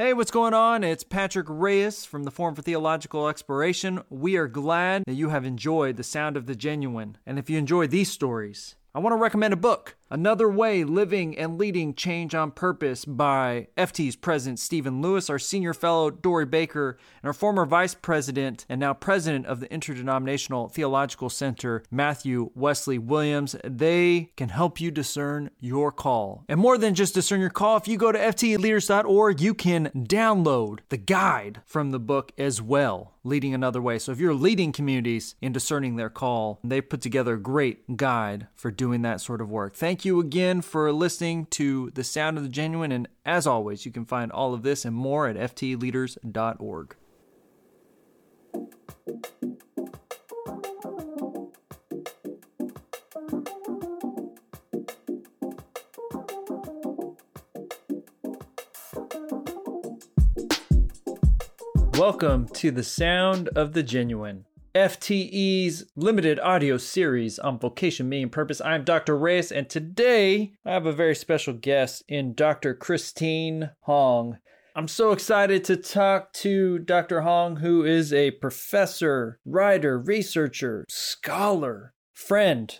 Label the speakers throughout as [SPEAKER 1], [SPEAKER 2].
[SPEAKER 1] Hey, what's going on? It's Patrick Reyes from the Forum for Theological Exploration. We are glad that you have enjoyed the sound of the genuine. And if you enjoy these stories, I want to recommend a book, Another Way Living and Leading Change on Purpose by FT's president Stephen Lewis, our senior fellow Dori Baker, and our former vice president and now president of the Interdenominational Theological Center, Matthew Wesley Williams. They can help you discern your call. And more than just discern your call, if you go to ftleaders.org, you can download the guide from the book as well leading another way. So if you're leading communities in discerning their call, they put together a great guide for doing that sort of work. Thank you again for listening to The Sound of the Genuine. And as always, you can find all of this and more at ftleaders.org. Welcome to the Sound of the Genuine, FTE's limited audio series on vocation, meaning, purpose. I'm Dr. Reyes, and today I have a very special guest in Dr. Christine Hong. I'm so excited to talk to Dr. Hong, who is a professor, writer, researcher, scholar, friend,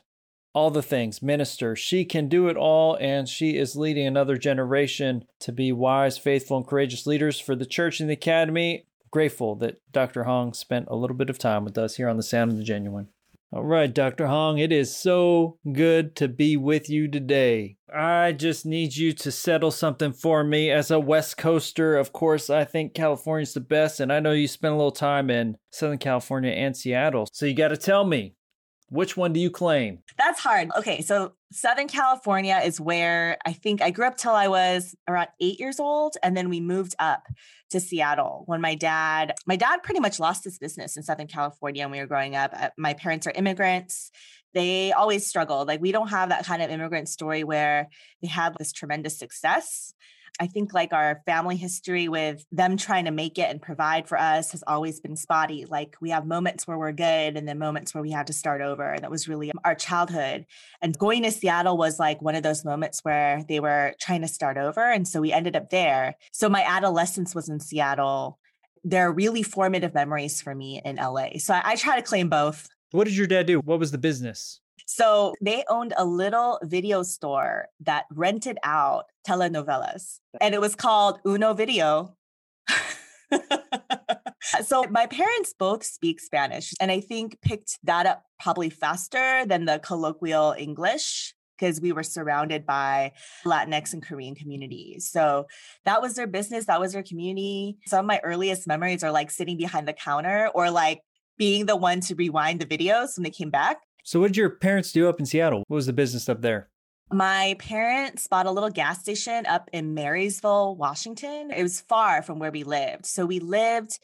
[SPEAKER 1] all the things, minister. She can do it all, and she is leading another generation to be wise, faithful, and courageous leaders for the church and the academy grateful that Dr. Hong spent a little bit of time with us here on the Sound of the Genuine. All right, Dr. Hong, it is so good to be with you today. I just need you to settle something for me. As a West Coaster, of course, I think California's the best, and I know you spent a little time in Southern California and Seattle. So you got to tell me, which one do you claim?
[SPEAKER 2] That's hard. Okay, so Southern California is where I think I grew up till I was around eight years old, and then we moved up to Seattle when my dad, my dad pretty much lost his business in Southern California when we were growing up. Uh, my parents are immigrants. They always struggled. Like we don't have that kind of immigrant story where they had this tremendous success. I think like our family history with them trying to make it and provide for us has always been spotty. Like we have moments where we're good and then moments where we have to start over. And that was really our childhood. And going to Seattle was like one of those moments where they were trying to start over. And so we ended up there. So my adolescence was in Seattle. There are really formative memories for me in LA. So I, I try to claim both.
[SPEAKER 1] What did your dad do? What was the business?
[SPEAKER 2] So they owned a little video store that rented out telenovelas, and it was called Uno Video. so my parents both speak Spanish, and I think picked that up probably faster than the colloquial English because we were surrounded by Latinx and Korean communities. So that was their business, that was their community. Some of my earliest memories are like sitting behind the counter or like being the one to rewind the videos when they came back.
[SPEAKER 1] So, what did your parents do up in Seattle? What was the business up there?
[SPEAKER 2] My parents bought a little gas station up in Marysville, Washington. It was far from where we lived. So, we lived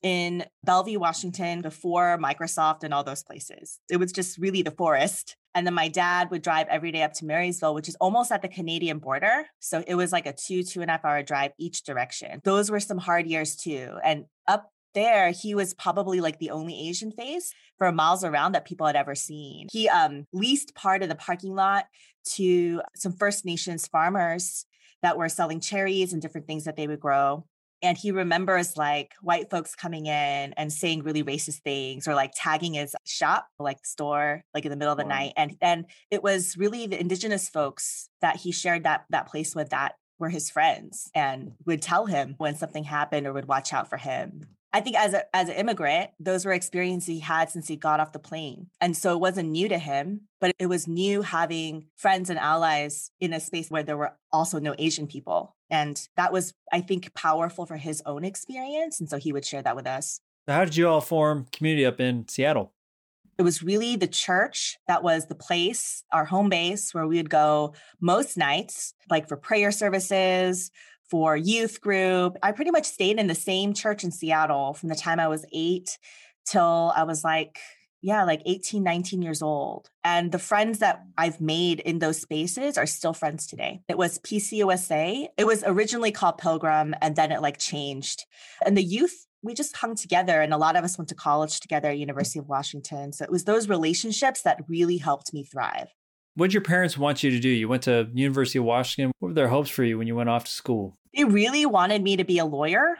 [SPEAKER 2] in Bellevue, Washington before Microsoft and all those places. It was just really the forest. And then my dad would drive every day up to Marysville, which is almost at the Canadian border. So it was like a two, two and a half hour drive each direction. Those were some hard years too. And up there, he was probably like the only Asian face for miles around that people had ever seen. He um, leased part of the parking lot to some First Nations farmers that were selling cherries and different things that they would grow. And he remembers like white folks coming in and saying really racist things or like tagging his shop, like store, like in the middle of the wow. night. And and it was really the indigenous folks that he shared that that place with that were his friends and would tell him when something happened or would watch out for him. I think as a as an immigrant, those were experiences he had since he got off the plane. And so it wasn't new to him, but it was new having friends and allies in a space where there were also no Asian people. And that was, I think, powerful for his own experience. And so he would share that with us.
[SPEAKER 1] How did you all form community up in Seattle?
[SPEAKER 2] It was really the church that was the place, our home base, where we would go most nights, like for prayer services, for youth group. I pretty much stayed in the same church in Seattle from the time I was eight till I was like, yeah, like 18, 19 years old. And the friends that I've made in those spaces are still friends today. It was PCUSA. It was originally called Pilgrim and then it like changed. And the youth we just hung together and a lot of us went to college together University of Washington. So it was those relationships that really helped me thrive.
[SPEAKER 1] What did your parents want you to do? You went to University of Washington. What were their hopes for you when you went off to school?
[SPEAKER 2] They really wanted me to be a lawyer.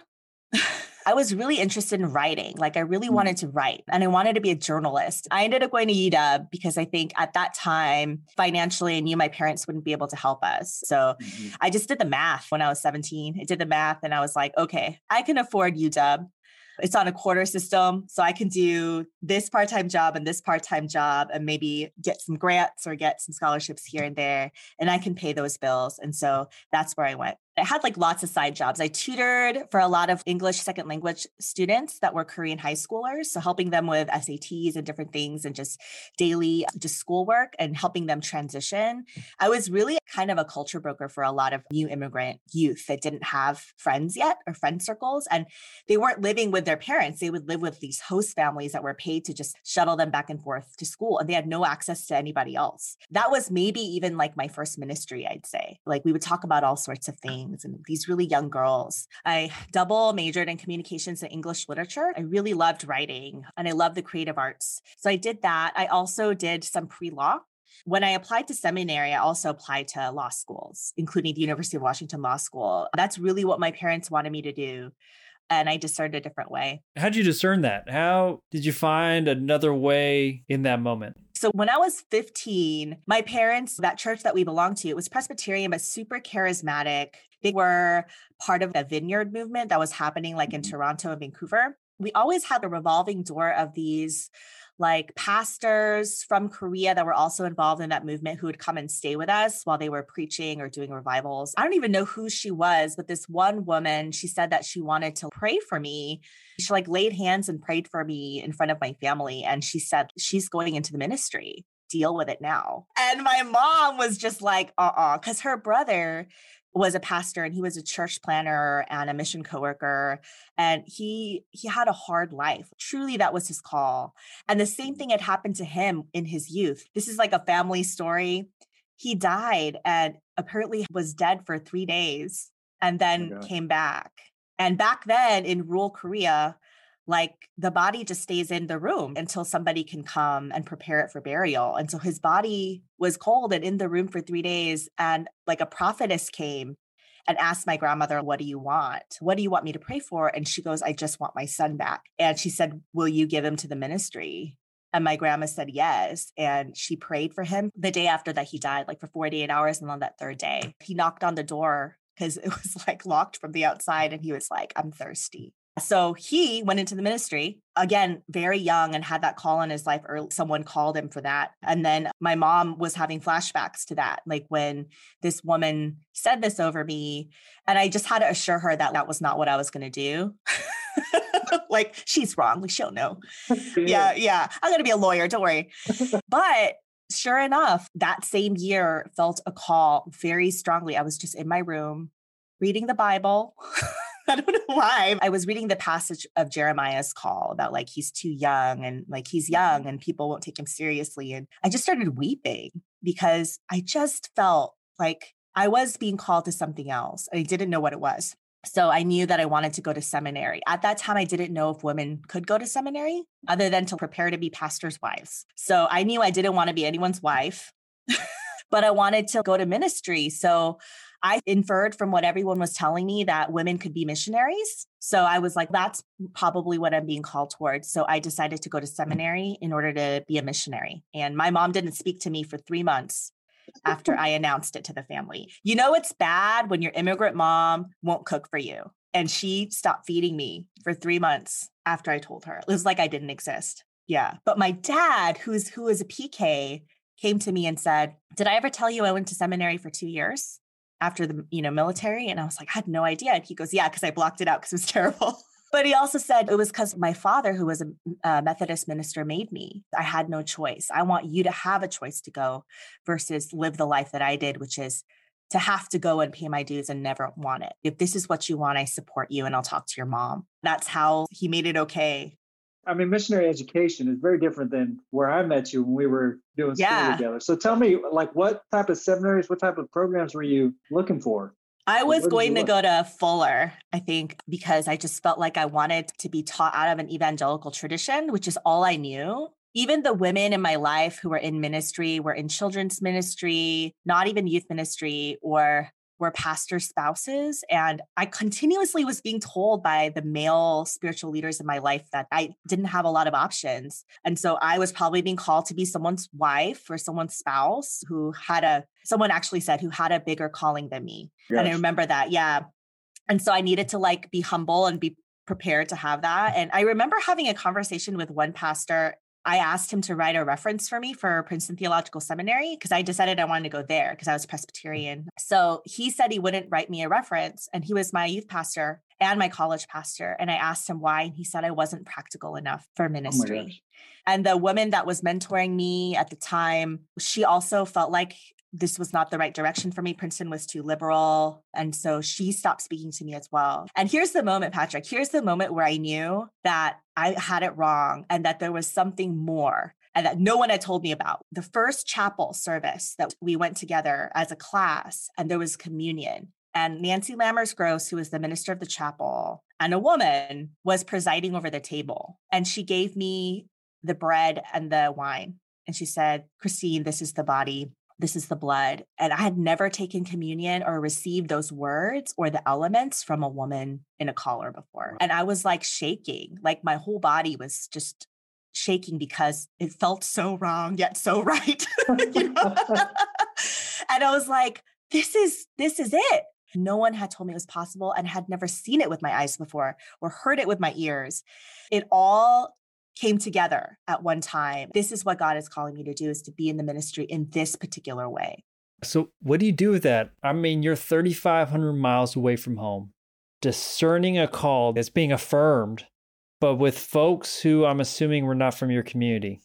[SPEAKER 2] I was really interested in writing. Like I really mm-hmm. wanted to write and I wanted to be a journalist. I ended up going to UW because I think at that time, financially, I knew my parents wouldn't be able to help us. So mm-hmm. I just did the math when I was 17. I did the math and I was like, okay, I can afford UW. It's on a quarter system. So I can do this part time job and this part time job and maybe get some grants or get some scholarships here and there. And I can pay those bills. And so that's where I went. I had like lots of side jobs. I tutored for a lot of English second language students that were Korean high schoolers. So helping them with SATs and different things and just daily just schoolwork and helping them transition. I was really kind of a culture broker for a lot of new immigrant youth that didn't have friends yet or friend circles. And they weren't living with their parents. They would live with these host families that were paid to just shuttle them back and forth to school. And they had no access to anybody else. That was maybe even like my first ministry, I'd say. Like we would talk about all sorts of things things and these really young girls. I double majored in communications and English literature. I really loved writing and I love the creative arts. So I did that. I also did some pre law. When I applied to seminary, I also applied to law schools, including the University of Washington Law School. That's really what my parents wanted me to do and I discerned a different way.
[SPEAKER 1] How did you discern that? How did you find another way in that moment?
[SPEAKER 2] So when I was 15, my parents, that church that we belonged to, it was Presbyterian, but super charismatic. They were part of the vineyard movement that was happening like in mm-hmm. Toronto and Vancouver. We always had a revolving door of these like pastors from Korea that were also involved in that movement who would come and stay with us while they were preaching or doing revivals. I don't even know who she was, but this one woman, she said that she wanted to pray for me. She like laid hands and prayed for me in front of my family. And she said, she's going into the ministry. Deal with it now. And my mom was just like, uh uh-uh, uh, because her brother was a pastor and he was a church planner and a mission coworker and he he had a hard life. Truly that was his call. And the same thing had happened to him in his youth. This is like a family story. He died and apparently was dead for 3 days and oh then came back. And back then in rural korea like the body just stays in the room until somebody can come and prepare it for burial. And so his body was cold and in the room for three days. And like a prophetess came and asked my grandmother, What do you want? What do you want me to pray for? And she goes, I just want my son back. And she said, Will you give him to the ministry? And my grandma said yes. And she prayed for him the day after that he died, like for 48 hours. And on that third day, he knocked on the door because it was like locked from the outside. And he was like, I'm thirsty. So he went into the ministry again, very young and had that call in his life, or someone called him for that. And then my mom was having flashbacks to that, like when this woman said this over me. And I just had to assure her that that was not what I was going to do. like, she's wrong. Like, she'll know. yeah, yeah. I'm going to be a lawyer. Don't worry. but sure enough, that same year felt a call very strongly. I was just in my room reading the Bible. I don't know why. I was reading the passage of Jeremiah's call about like he's too young and like he's young mm-hmm. and people won't take him seriously. And I just started weeping because I just felt like I was being called to something else. I didn't know what it was. So I knew that I wanted to go to seminary. At that time, I didn't know if women could go to seminary other than to prepare to be pastors' wives. So I knew I didn't want to be anyone's wife, but I wanted to go to ministry. So I inferred from what everyone was telling me that women could be missionaries. So I was like, that's probably what I'm being called towards. So I decided to go to mm. seminary in order to be a missionary. And my mom didn't speak to me for three months after I announced it to the family. You know, it's bad when your immigrant mom won't cook for you. And she stopped feeding me for three months after I told her. It was like I didn't exist. Yeah. But my dad, who's who is a PK, came to me and said, Did I ever tell you I went to seminary for two years? after the you know military? And i was like i had no idea. And he goes yeah because i blocked it out because it was terrible. But he also said it was because my father who was a, a, methodist minister made me. I had no choice. I want you to have a choice to go versus live the life that i did which is to have to go and pay my dues and never want it. If this is what you want i support you and i'll talk to your mom. That's how he made it okay
[SPEAKER 3] I mean, missionary education is very different than where I met you when we were doing yeah. school together. So tell me, like, what type of seminaries, what type of programs were you looking for?
[SPEAKER 2] I was going to go to Fuller, I think, because I just felt like I wanted to be taught out of an evangelical tradition, which is all I knew even the women in my life who were in ministry were in children's ministry, not even youth ministry, or were pastor spouses. And I continuously was being told by the male spiritual leaders in my life that I didn't have a lot of options. And so I was probably being called to be someone's wife or someone's spouse who had a, someone actually said, who had a bigger calling than me. Yes. And I remember that. Yeah. And so I needed to like be humble and be prepared to have that. And I remember having a conversation with one pastor I asked him to write a reference for me for Princeton Theological Seminary because I decided I wanted to go there because I was Presbyterian. So he said he wouldn't write me a reference, and he was my youth pastor and my college pastor. And I asked him why, and he said I wasn't practical enough for oh ministry. Oh and the woman that was mentoring me at the time, she also felt like this was not the right direction for me. Princeton was too liberal. And so she stopped speaking to me as well. And here's the moment, Patrick. Here's the moment where I knew that I had it wrong and that there was something more and that no one had told me about. The first chapel service that we went together as a class, and there was communion. And Nancy Lammers Gross, who was the minister of the chapel, and a woman was presiding over the table. And she gave me the bread and the wine. And she said, Christine, this is the body this is the blood. And I had never taken communion or received those words or the elements from a woman in a collar before. And I was like shaking, like my whole body was just shaking because it felt so wrong, yet so right. and I was like, this is, this is it. No one had told me it was possible and had never seen it with my eyes before or heard it with my ears. It all came together at one time. This is what God is calling me to do is to be in the ministry in this particular way.
[SPEAKER 1] So, what do you do with that? I mean, you're 3,500 miles away from home, discerning a call that's being affirmed, but with folks who I'm assuming were not from your community.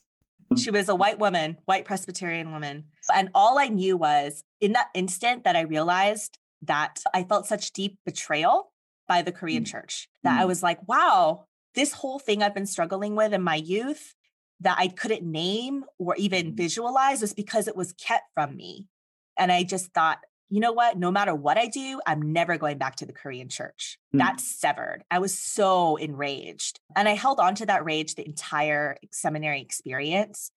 [SPEAKER 2] She was a white woman, white Presbyterian woman. And all I knew was in that instant that I realized that I felt such deep betrayal by the Korean mm. church that I mm. was like, wow, this whole thing I've been struggling with in my youth that I couldn't name or even mm-hmm. visualize was because it was kept from me. And I just thought, you know what? No matter what I do, I'm never going back to the Korean church. Mm. That's severed. I was so enraged. And I held on to that rage the entire seminary experience.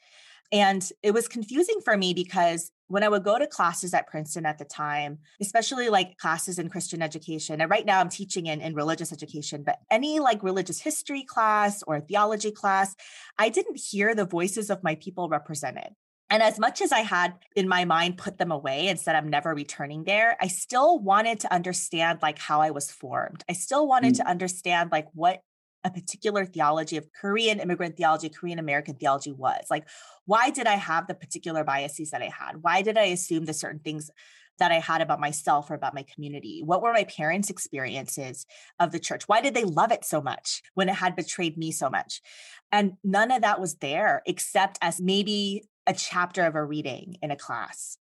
[SPEAKER 2] And it was confusing for me because when I would go to classes at Princeton at the time, especially like classes in Christian education, and right now I'm teaching in, in religious education, but any like religious history class or theology class, I didn't hear the voices of my people represented. And as much as I had in my mind put them away and said I'm never returning there, I still wanted to understand like how I was formed. I still wanted mm. to understand like what a particular theology of Korean immigrant theology, Korean American theology was. Like, why did I have the particular biases that I had? Why did I assume the certain things that I had about myself or about my community? What were my parents' experiences of the church? Why did they love it so much when it had betrayed me so much? And none of that was there except as maybe a chapter of a reading in a class.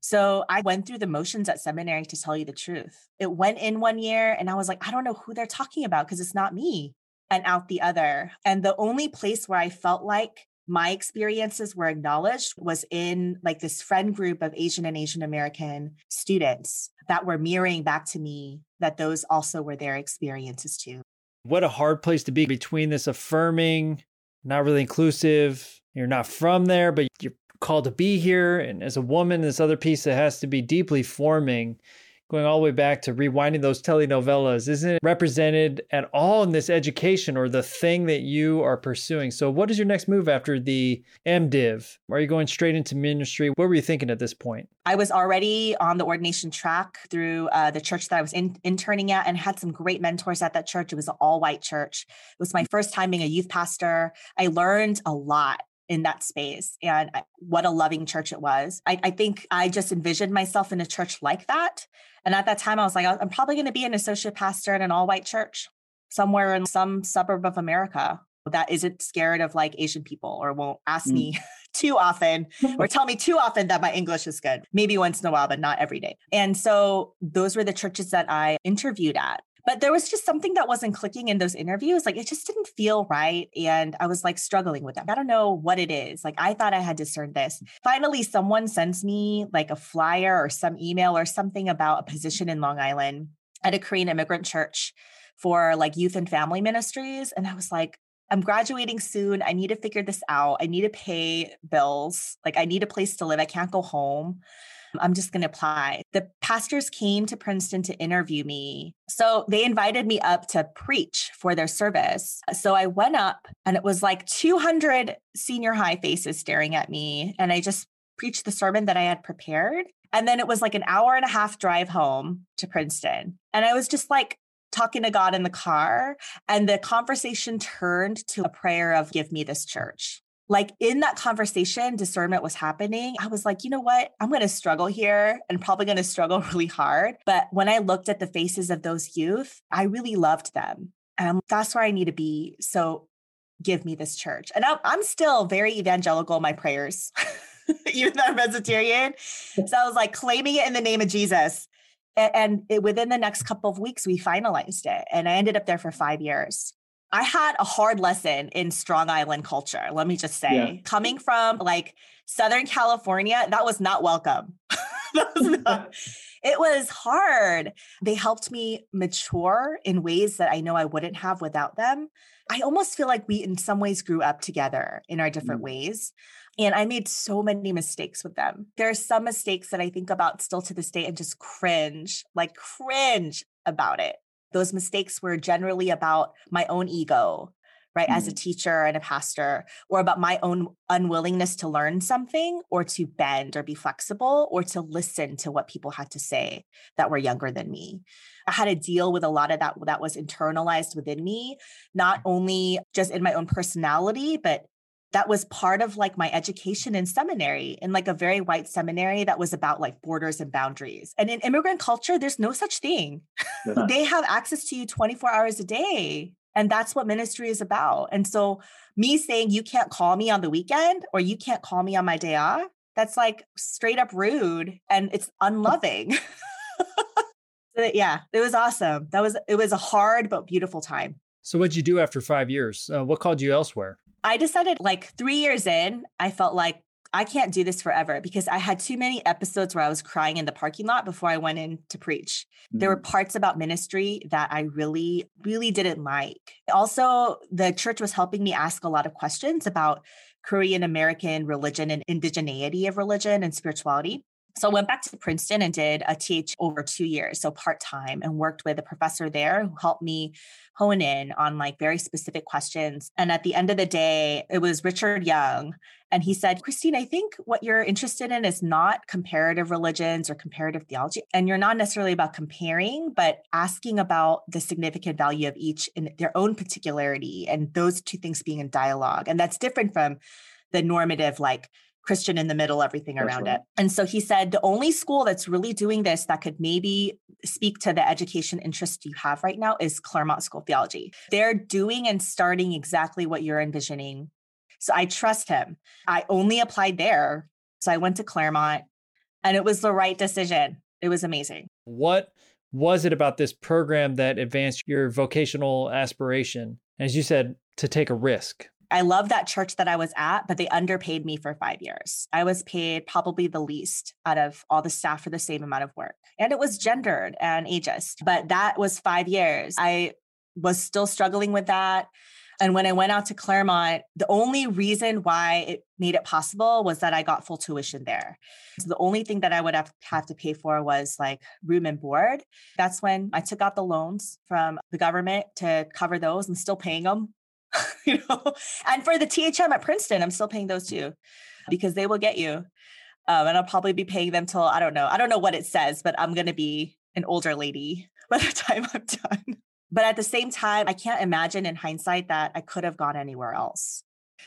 [SPEAKER 2] So I went through the motions at seminary to tell you the truth. It went in one year and I was like, I don't know who they're talking about because it's not me and out the other. And the only place where I felt like my experiences were acknowledged was in like this friend group of Asian and Asian American students that were mirroring back to me that those also were their experiences too.
[SPEAKER 1] What a hard place to be between this affirming, not really inclusive, you're not from there, but you're called to be here. And as a woman, this other piece that has to be deeply forming going all the way back to rewinding those telenovelas isn't represented at all in this education or the thing that you are pursuing. So, what is your next move after the MDiv? Are you going straight into ministry? What were you thinking at this point?
[SPEAKER 2] I was already on the ordination track through uh, the church that I was in, interning at and had some great mentors at that church. It was an all white church. It was my first time being a youth pastor. I learned a lot in that space and what a loving church it was. I, I, think I just envisioned myself in a church like that. And at that time, I was like, I'm probably going to be an associate pastor in an all white church somewhere in some suburb of America that isn't scared of like Asian people or won't ask mm. me too often or tell me too often that my English is good. Maybe once in a while, but not every day. And so those were the churches that I interviewed at. But there was just something that wasn't clicking in those interviews. Like it just didn't feel right. And I was like struggling with them. I don't know what it is. Like I thought I had discerned this. Finally, someone sends me like a flyer or some email or something about a position in Long Island at a Korean immigrant church for like youth and family ministries. And I was like, I'm graduating soon. I need to figure this out. I need to pay bills. Like, I need a place to live. I can't go home. I'm just going to apply. The pastors came to Princeton to interview me. So they invited me up to preach for their service. So I went up and it was like 200 senior high faces staring at me. And I just preached the sermon that I had prepared. And then it was like an hour and a half drive home to Princeton. And I was just like, talking to God in the car and the conversation turned to a prayer of give me this church like in that conversation, discernment was happening. I was like, you know what? I'm going to struggle here and probably going to struggle really hard. But when I looked at the faces of those youth, I really loved them. And that's where I need to be. So give me this church. And I'm, I'm still very evangelical in my prayers, even though I'm Presbyterian. So I was like claiming it in the name of Jesus. And, it, within the next couple of weeks, we finalized it. And I ended up there for five years. I had a hard lesson in Strong Island culture. Let me just say, yeah. coming from like Southern California, that was not welcome. was not, it was hard. They helped me mature in ways that I know I wouldn't have without them. I almost feel like we, in some ways, grew up together in our different mm. ways. And I made so many mistakes with them. There are some mistakes that I think about still to this day and just cringe, like cringe about it. Those mistakes were generally about my own ego, right, mm as a mm. teacher and a pastor, or about my own unwillingness to learn something or to bend or be flexible or to listen to what people had to say that were younger than me. I had to deal with a lot of that that was internalized within me, not only just in my own personality, but that was part of like my education in seminary in like a very white seminary that was about like borders and boundaries. And in immigrant culture there's no such thing. They have access to you 24 hours a day and that's what ministry is about. And so me saying you can't call me on the weekend or you can't call me on my day off that's like straight up rude and it's unloving. So yeah it was awesome. That was it was a hard but beautiful time
[SPEAKER 1] so what'd you do after five years uh, what called you elsewhere
[SPEAKER 2] I decided like three years in, I felt like I can't do this forever because I had too many episodes where I was crying in the parking lot before I went in to preach. Mm-hmm. There were mm. parts about ministry that I really, really didn't like. Also, the church was helping me ask a lot of questions about Korean American religion and indigeneity of religion and spirituality. So I went back to Princeton and did a TH over two years, so part time, and worked with a professor there who helped me hone in on like very specific questions. And at the end of the day, it was Richard Young. And he said, Christine, I think what you're interested in is not comparative religions or comparative theology. And you're not necessarily about comparing, but asking about the significant value of each in their own particularity and those two things being in dialogue. And that's different from the normative, like, Christian in the middle, everything that's around right. it. And so he said the only school that's really doing this that could maybe speak to the education interest you have right now is Claremont School of Theology. They're doing and starting exactly what you're envisioning. So I trust him. I only applied there. So I went to Claremont and it was the right decision. It was amazing.
[SPEAKER 1] What was it about this program that advanced your vocational aspiration? As you said, to take a risk.
[SPEAKER 2] I love that church that I was at, but they underpaid me for five years. I was paid probably the least out of all the staff for the same amount of work. And it was gendered and ageist, but that was five years. I was still struggling with that. And when I went out to Claremont, the only reason why it made it possible was that I got full tuition there. So the only thing that I would have, have to pay for was like room and board. That's when I took out the loans from the government to cover those and still paying them you know? And for the thm at princeton i'm still paying those too because they will get you. Um, and i'll probably be paying them till i don't know i don't know what it says but i'm going to be an older lady by the time i'm done. But at the same time i can't imagine in hindsight that i could have gone anywhere else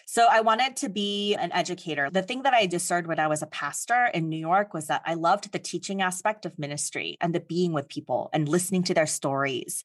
[SPEAKER 2] so I wanted to be an educator. The thing that I discerned when I was a pastor in New York was that I loved the teaching aspect of ministry and the being with people and listening to their stories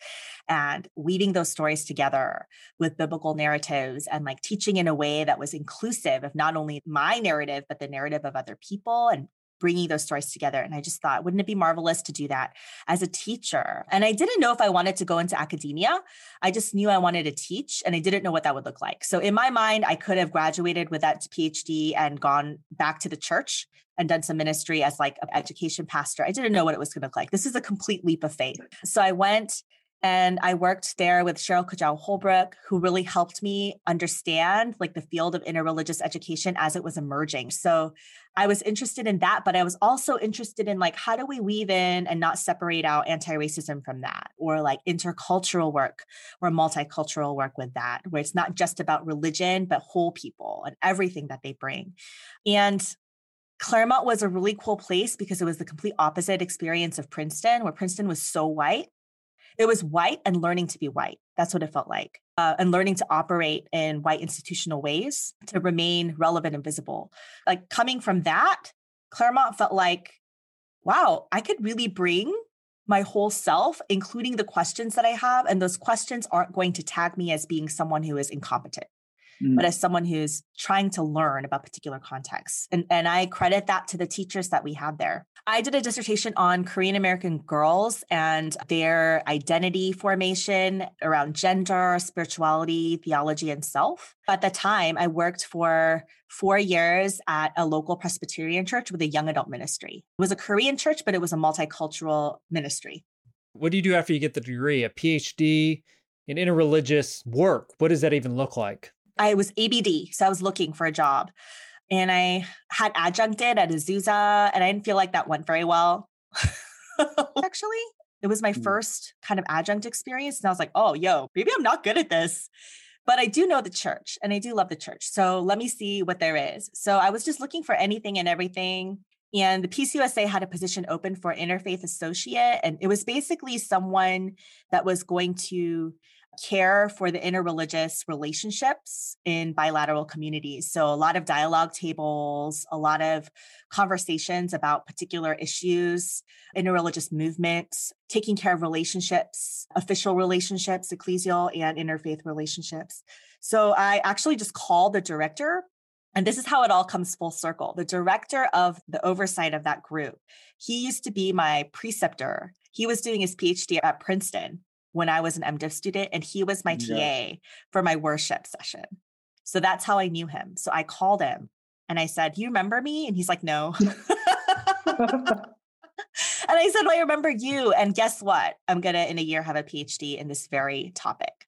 [SPEAKER 2] and weaving those stories together with biblical narratives and like teaching in a way that was inclusive of not only my narrative, but the narrative of other people and bringing those stories together. And I just thought, wouldn't it be marvelous to do that as a teacher? And I didn't know if I wanted to go into academia. I just knew I wanted to teach and I didn't know what that would look like. So in my mind, I could have graduated with that PhD and gone back to the church and done some ministry as like an education pastor. I didn't know what it was going to look like. This is a complete leap of faith. So I went And I worked there with Sheryl Kujawa-Holbrook, who really helped me understand like the field of interreligious education as it was emerging. So I was interested in that, but I was also interested in like how do we weave in and not separate out anti-racism from that, or like intercultural work or multicultural work with that, where it's not just about religion, but whole people and everything that they bring. And Claremont was a really cool place because it was the complete opposite experience of Princeton, where Princeton was so white it was white and learning to be white. That's what it felt like. Uh, and learning to operate in white institutional ways to remain relevant and visible. Like coming from that, Claremont felt like, wow, I could really bring my whole self, including the questions that I have. And those questions aren't going to tag me as being someone who is incompetent mm. but as someone who's trying to learn about particular contexts. And, and I credit that to the teachers that we had there. I did a dissertation on Korean American girls and their identity formation around gender, spirituality, theology, and self. At the time, I worked for four years at a local Presbyterian church with a young adult ministry. It was a Korean church, but it was a multicultural ministry.
[SPEAKER 1] What do you do after you get the degree? A PhD in interreligious work? What does that even look like?
[SPEAKER 2] I was ABD, so I was looking for a job. And I had adjuncted at Azusa, and I didn't feel like that went very well. Actually, it was my mm. first kind of adjunct experience. And I was like, oh, yo, maybe I'm not good at this. But I do know the church and I do love the church. So let me see what there is. So I was just looking for anything and everything. And the PCUSA had a position open for interfaith associate. And it was basically someone that was going to care for the interreligious relationships in bilateral communities. So, a lot of dialogue tables, a lot of conversations about particular issues, interreligious movements, taking care of relationships, official relationships, ecclesial and interfaith relationships. So, I actually just called the director. And this is how it all comes full circle. The director of the oversight of that group, he used to be my preceptor. He was doing his PhD at Princeton when I was an MDiv student, and he was my TA for my worship session. So that's how I knew him. So I called him and I said, You remember me? And he's like, No. and I said, well, I remember you. And guess what? I'm going to, in a year, have a PhD in this very topic.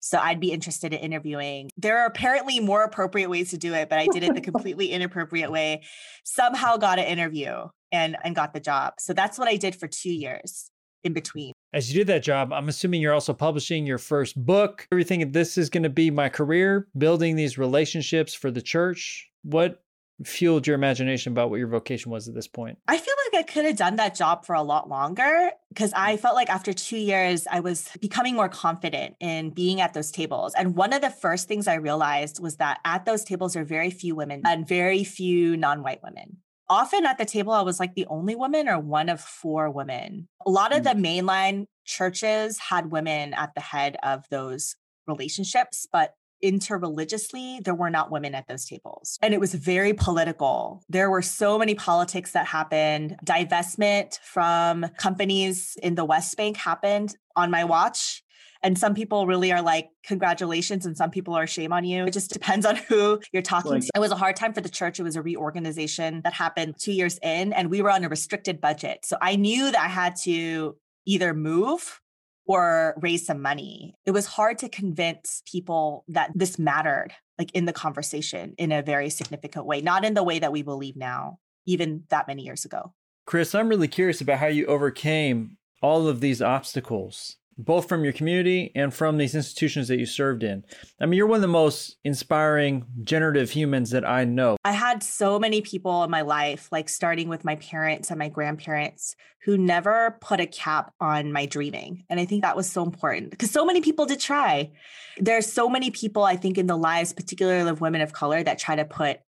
[SPEAKER 2] So I'd be interested in interviewing. There are apparently more appropriate ways to do it, but I did it the completely inappropriate way. Somehow got an interview and, and got the job. So that's what I did for two years in between.
[SPEAKER 1] As you did that job, I'm assuming you're also publishing your first book. Everything this is going to be my career, building these relationships for the church. What fueled your imagination about what your vocation was at this point?
[SPEAKER 2] I feel like I could have done that job for a lot longer because I felt like after two years, I was becoming more confident in being at those tables. And one of the first things I realized was that at those tables are very few women and very few non white women often at the table, I was like the only woman or one of four women. A lot of the mm. mainline churches had women at the head of those relationships, but interreligiously, there were not women at those tables. And it was very political. There were so many politics that happened. Divestment from companies in the West Bank happened on my watch. And some people really are like, congratulations. And some people are shame on you. It just depends on who you're talking like, to. It was a hard time for the church. It was a reorganization that happened two years in, and we were on a restricted budget. So I knew that I had to either move or raise some money. It was hard to convince people that this mattered, like in the conversation in a very significant way, not in the way that we believe now, even that many years ago.
[SPEAKER 1] Chris, I'm really curious about how you overcame all of these obstacles both from your community and from these institutions that you served in. I mean, you're one of the most inspiring generative humans that I know.
[SPEAKER 2] I had so many people in my life, like starting with my parents and my grandparents, who never put a cap on my dreaming. And I think that was so important because so many people did try. There's so many people, I think, in the lives, particularly of women of color, that try to put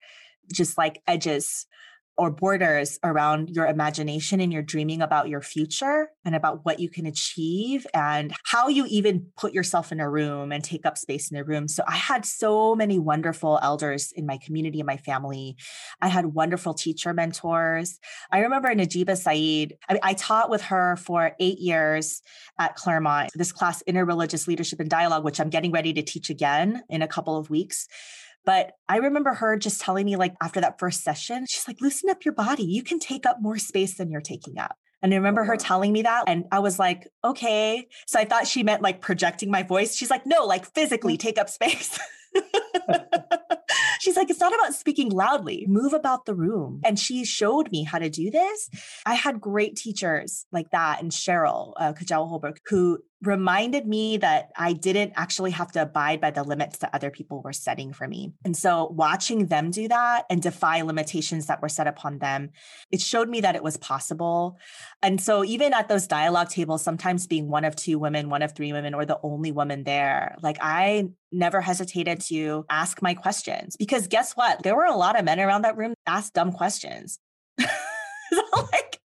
[SPEAKER 2] just like edges or borders around your imagination and your dreaming about your future and about what you can achieve and how you even put yourself in a room and take up space in a room. So I had so many wonderful elders in my community and my family. I had wonderful teacher mentors. I remember Najeeba Syeed, I, I taught with her for eight years at Claremont, this class, Interreligious Leadership and Dialogue, which I'm getting ready to teach again in a couple of weeks. But I remember her just telling me, like, after that first session, she's like, loosen up your body. You can take up more space than you're taking up. And I remember her uh-huh. telling me that. And I was like, okay. So I thought she meant like projecting my voice. She's like, no, like physically mm. take up space. She's like, it's not about speaking loudly, move about the room. And she showed me how to do this. I had great teachers like that and Sheryl uh, Kujawa-Holbrook, who reminded me that I didn't actually have to abide by the limits that other people were setting for me. And so watching them do that and defy limitations that were set upon them, it showed me that it was possible. And so even at those dialogue tables, sometimes being one of two women, one of three women, or the only woman there, like I never hesitated to ask my questions because guess what? There were a lot of men around that room asked dumb questions. so like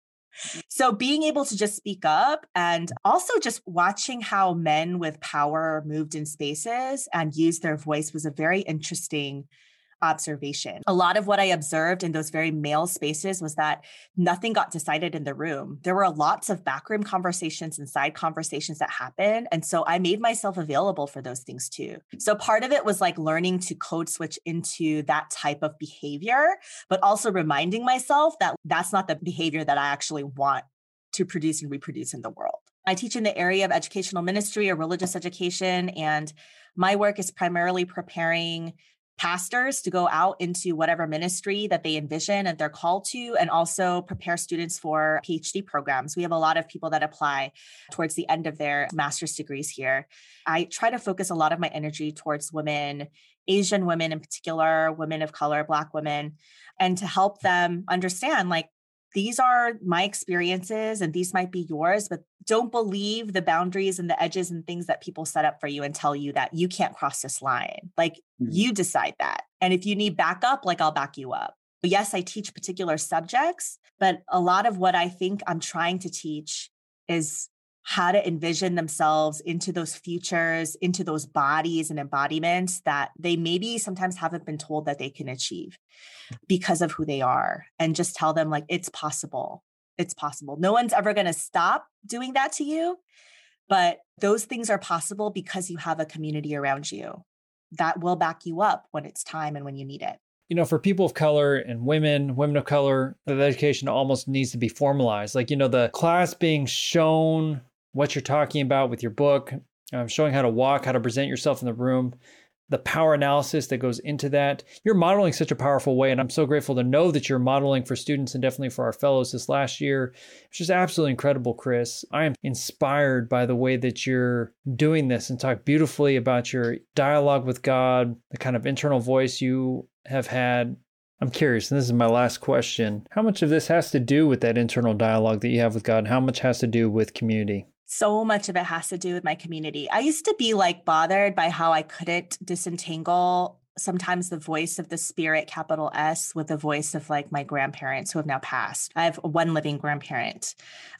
[SPEAKER 2] so being able to just speak up and also just watching how men with power moved in spaces and used their voice was a very interesting observation. A lot of what I observed in those very male spaces was that nothing got decided in the room. There were lots of backroom conversations and side conversations that happened. And so I made myself available for those things too. So part of it was like learning to code switch into that type of behavior, but also reminding myself that that's not the behavior that I actually want to produce and reproduce in the world. I teach in the area of educational ministry or religious education, and my work is primarily preparing pastors to go out into whatever ministry that they envision and they're called to, and also prepare students for PhD programs. We have a lot of people that apply towards the end of their master's degrees here. I try to focus a lot of my energy towards women, Asian women in particular, women of color, Black women, and to help them understand like these are my experiences and these might be yours, but don't believe the boundaries and the edges and things that people set up for you and tell you that you can't cross this line. Like mm-hmm. you decide that. And if you need backup, like I'll back you up. But yes, I teach particular subjects, but a lot of what I think I'm trying to teach is how to envision themselves into those futures, into those bodies and embodiments that they maybe sometimes haven't been told that they can achieve because of who they are. And just tell them, like, it's possible. It's possible. No one's ever going to stop doing that to you, but those things are possible because you have a community around you that will back you up when it's time and when you need it
[SPEAKER 1] you know, for people of color and women, women of color, the education almost needs to be formalized. Like, you know, the class being shown what you're talking about with your book, um, showing how to walk, how to present yourself in the room, the power analysis that goes into that. You're modeling such a powerful way, and I'm so grateful to know that you're modeling for students and definitely for our fellows this last year. It's just absolutely incredible, Chris. I am inspired by the way that you're doing this and talk beautifully about your dialogue with God, the kind of internal voice you have had. I'm curious, and this is my last question. How much of this has to do with that internal dialogue that you have with God, and how much has to do with community?
[SPEAKER 2] So much of it has to do with my community. I used to be like bothered by how I couldn't disentangle sometimes the voice of the spirit, capital S, with the voice of like my grandparents who have now passed. I have one living grandparent,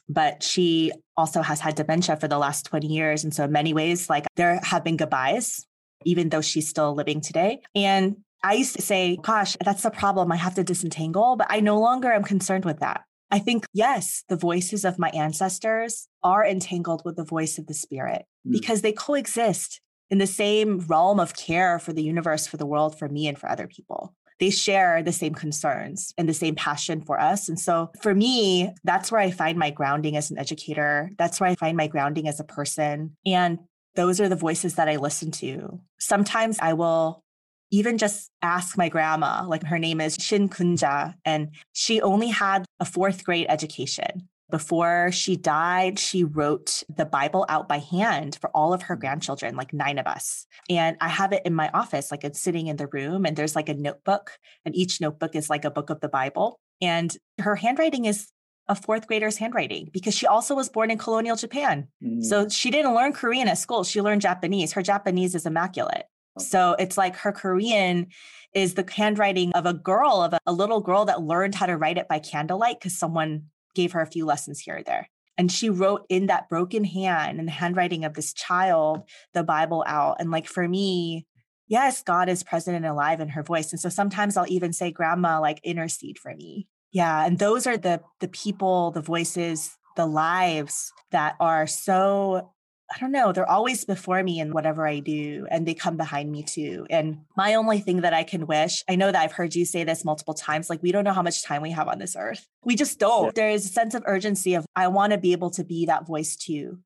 [SPEAKER 2] but she also has had dementia for the last 20 years. And so, in many ways, like there have been goodbyes, even though she's still living today. And I used to say, gosh, that's the problem. I have to disentangle, but I no longer am concerned with that. I think, yes, the voices of my ancestors are entangled with the voice of the spirit mm. because they coexist in the same realm of care for the universe, for the world, for me, and for other people. They share the same concerns and the same passion for us. And so for me, that's where I find my grounding as an educator. That's where I find my grounding as a person. And those are the voices that I listen to. Sometimes I will even just ask my grandma, like her name is Shin Kunja, and she only had a fourth grade education. Before she died, she wrote the Bible out by hand for all of her grandchildren, like nine of us. And I have it in my office, like it's sitting in the room, and there's like a notebook, and each notebook is like a book of the Bible. And her handwriting is a fourth grader's handwriting because she also was born in colonial Japan. Mm. So she didn't learn Korean at school. She learned Japanese. Her Japanese is immaculate. So it's like her Korean is the handwriting of a girl, of a, a little girl that learned how to write it by candlelight because someone gave her a few lessons here or there. And she wrote in that broken hand and the handwriting of this child the Bible out. And like for me, yes, God is present and alive in her voice. And so sometimes I'll even say, Grandma, like intercede for me. Yeah. And those are the the people, the voices, the lives that are so I don't know, they're always before me in whatever I do, and they come behind me too. And my only thing that I can wish, I know that I've heard you say this multiple times, like we don't know how much time we have on this earth. We just don't. Yeah. There is a sense of urgency of I want to be able to be that voice too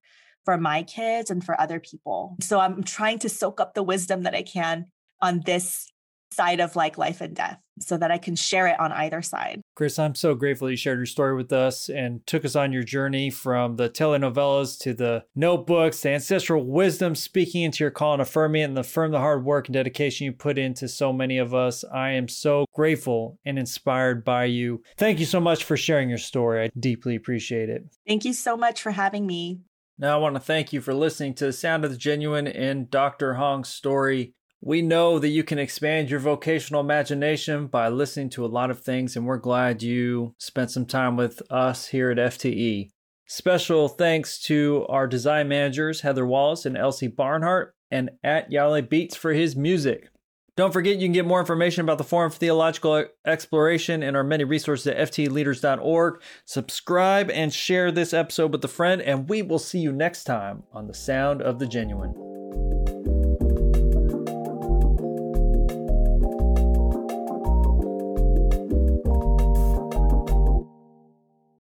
[SPEAKER 2] for my kids and for other people. So I'm trying to soak up the wisdom that I can on this side of like life and death so that I can share it on either side.
[SPEAKER 1] Chris, I'm so grateful you shared your story with us and took us on your journey from the telenovelas to the notebooks, the ancestral wisdom speaking into your call and affirming it and affirm the hard work and dedication you put into so many of us. I am so grateful and inspired by you. Thank you so much for sharing your story. I deeply appreciate it.
[SPEAKER 2] Thank you so much for having me.
[SPEAKER 1] Now, I want to thank you for listening to the Sound of the Genuine and Dr. Hong's story. We know that you can expand your vocational imagination by listening to a lot of things, and we're glad you spent some time with us here at FTE. Special thanks to our design managers, Heather Wallace and Elsie Barnhart, and at Yale Beats for his music. Don't forget you can get more information about the Forum for Theological Exploration and our many resources at fteleaders.org. Subscribe and share this episode with a friend, and we will see you next time on The Sound of the Genuine.